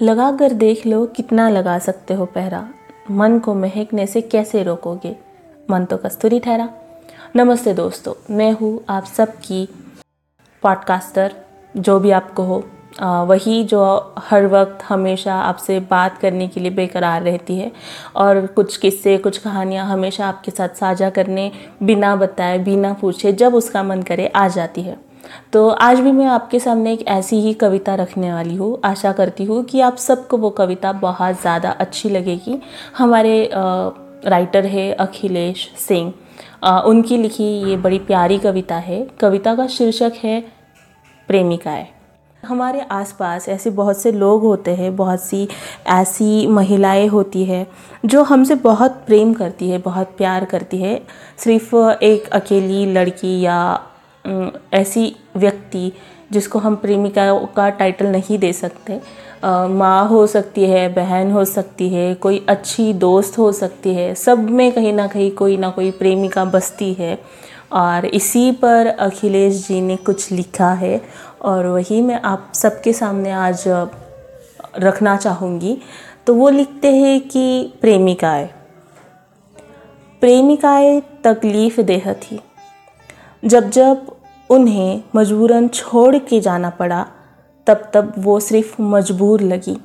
लगा कर देख लो कितना लगा सकते हो पहरा। मन को महकने से कैसे रोकोगे? मन तो कस्तूरी ठहरा। नमस्ते दोस्तों, मैं हूँ आप सबकी पॉडकास्टर जो भी आपको हो वही जो हर वक्त हमेशा आपसे बात करने के लिए बेकरार रहती है और कुछ किस्से, कुछ कहानियाँ हमेशा आपके साथ साझा करने, बिना बताए, बिना पूछे, जब उसका मन करे, आ जाती है। तो आज भी मैं आपके सामने एक ऐसी ही कविता रखने वाली हूँ। आशा करती हूँ कि आप सबको वो कविता बहुत ज़्यादा अच्छी लगेगी। हमारे राइटर है अखिलेश सिंह। उनकी लिखी ये बड़ी प्यारी कविता है। कविता का शीर्षक है, प्रेमिकाएँ। हमारे आसपास ऐसे बहुत से लोग होते हैं, बहुत सी ऐसी महिलाएँ होती है, जो हमसे बहुत प्रेम करती है, बहुत प्यार करती है। सिर्फ़ एक अकेली लड़की या ऐसी व्यक्ति जिसको हम प्रेमिका का टाइटल नहीं दे सकते। माँ हो सकती है, बहन हो सकती है, कोई अच्छी दोस्त हो सकती है, सब में कहीं ना कहीं कोई ना कोई प्रेमिका बसती है। और इसी पर अखिलेश जी ने कुछ लिखा है और वही मैं आप सबके सामने आज रखना चाहूँगी। तो वो लिखते हैं कि प्रेमिकाएँ। प्रेमिकाएँ तकलीफ़ देह थी। जब जब उन्हें मजबूरन छोड़ के जाना पड़ा, तब तब वो सिर्फ़ मजबूर लगी।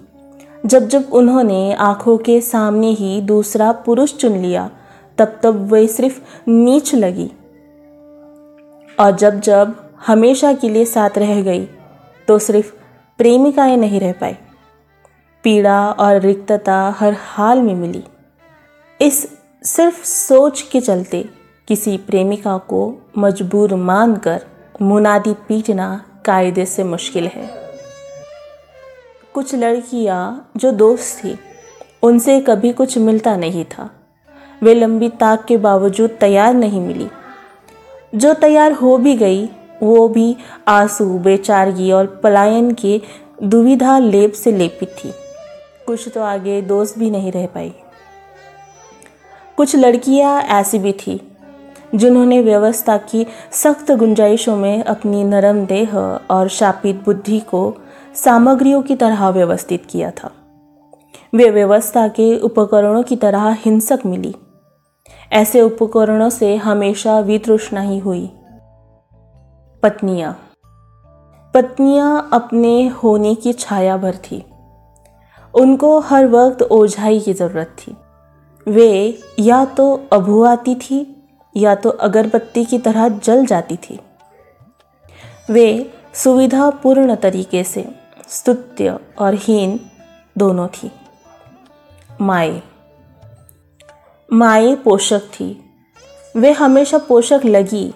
जब जब उन्होंने आँखों के सामने ही दूसरा पुरुष चुन लिया, तब तब वे सिर्फ़ नीच लगी। और जब जब हमेशा के लिए साथ रह गई तो सिर्फ़ प्रेमिकाएँ नहीं रह पाई। पीड़ा और रिक्तता हर हाल में मिली। इस सिर्फ़ सोच के चलते किसी प्रेमिका को मजबूर मानकर मुनादी पीटना कायदे से मुश्किल है। कुछ लड़कियाँ जो दोस्त थी, उनसे कभी कुछ मिलता नहीं था। वे लंबी ताक के बावजूद तैयार नहीं मिली। जो तैयार हो भी गई, वो भी आँसू, बेचारगी और पलायन के दुविधा लेप से लेपित थी। कुछ तो आगे दोस्त भी नहीं रह पाई। कुछ लड़कियाँ ऐसी भी थी जिन्होंने व्यवस्था की सख्त गुंजाइशों में अपनी नरम देह और शापित बुद्धि को सामग्रियों की तरह व्यवस्थित किया था। वे व्यवस्था के उपकरणों की तरह हिंसक मिली। ऐसे उपकरणों से हमेशा वितृष्णा ही हुई। पत्नियाँ। पत्नियाँ अपने होने की छाया भर थी। उनको हर वक्त ओझाई की ज़रूरत थी। वे या तो अभुआती थी या तो अगरबत्ती की तरह जल जाती थी। वे सुविधापूर्ण तरीके से स्तुत्य और हीन दोनों थी। माए। माए पोषक थी। वे हमेशा पोषक लगी।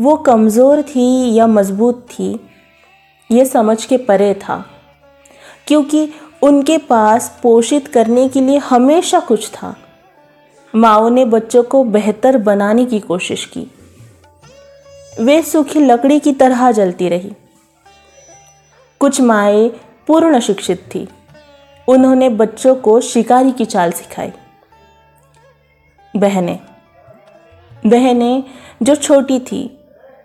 वो कमज़ोर थी या मज़बूत थी, ये समझ के परे था। क्योंकि उनके पास पोषित करने के लिए हमेशा कुछ था। माओ ने बच्चों को बेहतर बनाने की कोशिश की। वे सूखी लकड़ी की तरह जलती रही। कुछ माए पूर्ण शिक्षित थी। उन्होंने बच्चों को शिकारी की चाल सिखाई। बहनें बहनें, जो छोटी थी,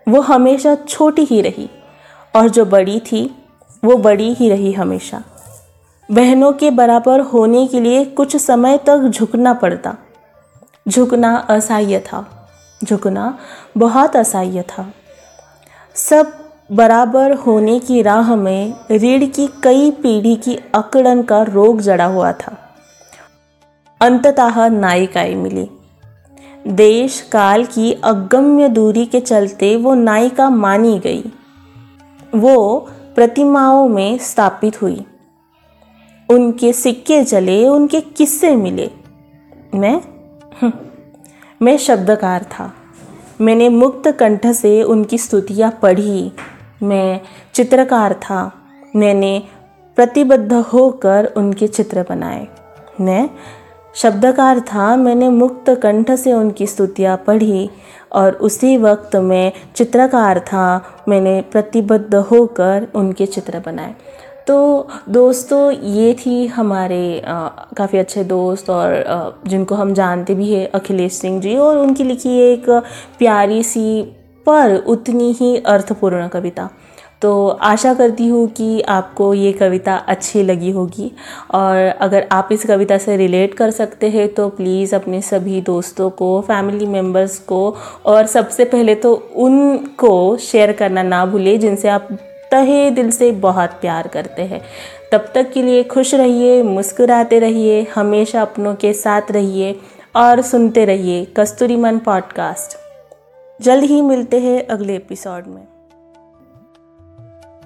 वो हमेशा छोटी ही रही और जो बड़ी थी, वो बड़ी ही रही हमेशा। बहनों के बराबर होने के लिए कुछ समय तक झुकना पड़ता। झुकना असह्य था। झुकना बहुत असह्य था। सब बराबर होने की राह में रीढ़ की कई पीढ़ी की अकड़न का रोग जड़ा हुआ था। अंततः नायिकाएँ मिली। देश काल की अगम्य दूरी के चलते वो नायिका मानी गई। वो प्रतिमाओं में स्थापित हुई। उनके सिक्के चले उनके किस्से मिले। मैं मैं शब्दकार था। मैंने मुक्त कंठ से उनकी स्तुतियाँ पढ़ी। मैं चित्रकार था। मैंने प्रतिबद्ध होकर उनके चित्र बनाए। मैं शब्दकार था। मैंने मुक्त कंठ से उनकी स्तुतियाँ पढ़ी और उसी वक्त मैं चित्रकार था। मैंने प्रतिबद्ध होकर उनके चित्र बनाए। तो दोस्तों ये थी हमारे काफ़ी अच्छे दोस्त और आ, जिनको हम जानते भी हैं अखिलेश सिंह जी और उनकी लिखी एक प्यारी सी पर उतनी ही अर्थपूर्ण कविता। तो आशा करती हूँ कि आपको ये कविता अच्छी लगी होगी और अगर आप इस कविता से रिलेट कर सकते हैं तो प्लीज़ अपने सभी दोस्तों को फैमिली मेंबर्स को और सबसे पहले तो उनको शेयर करना ना भूलें जिनसे आप तहे दिल से बहुत प्यार करते हैं। तब तक के लिए खुश रहिए, मुस्कुराते रहिए, हमेशा अपनों के साथ रहिए और सुनते रहिए कस्तूरी मन पॉडकास्ट। जल्द ही मिलते हैं अगले एपिसोड में।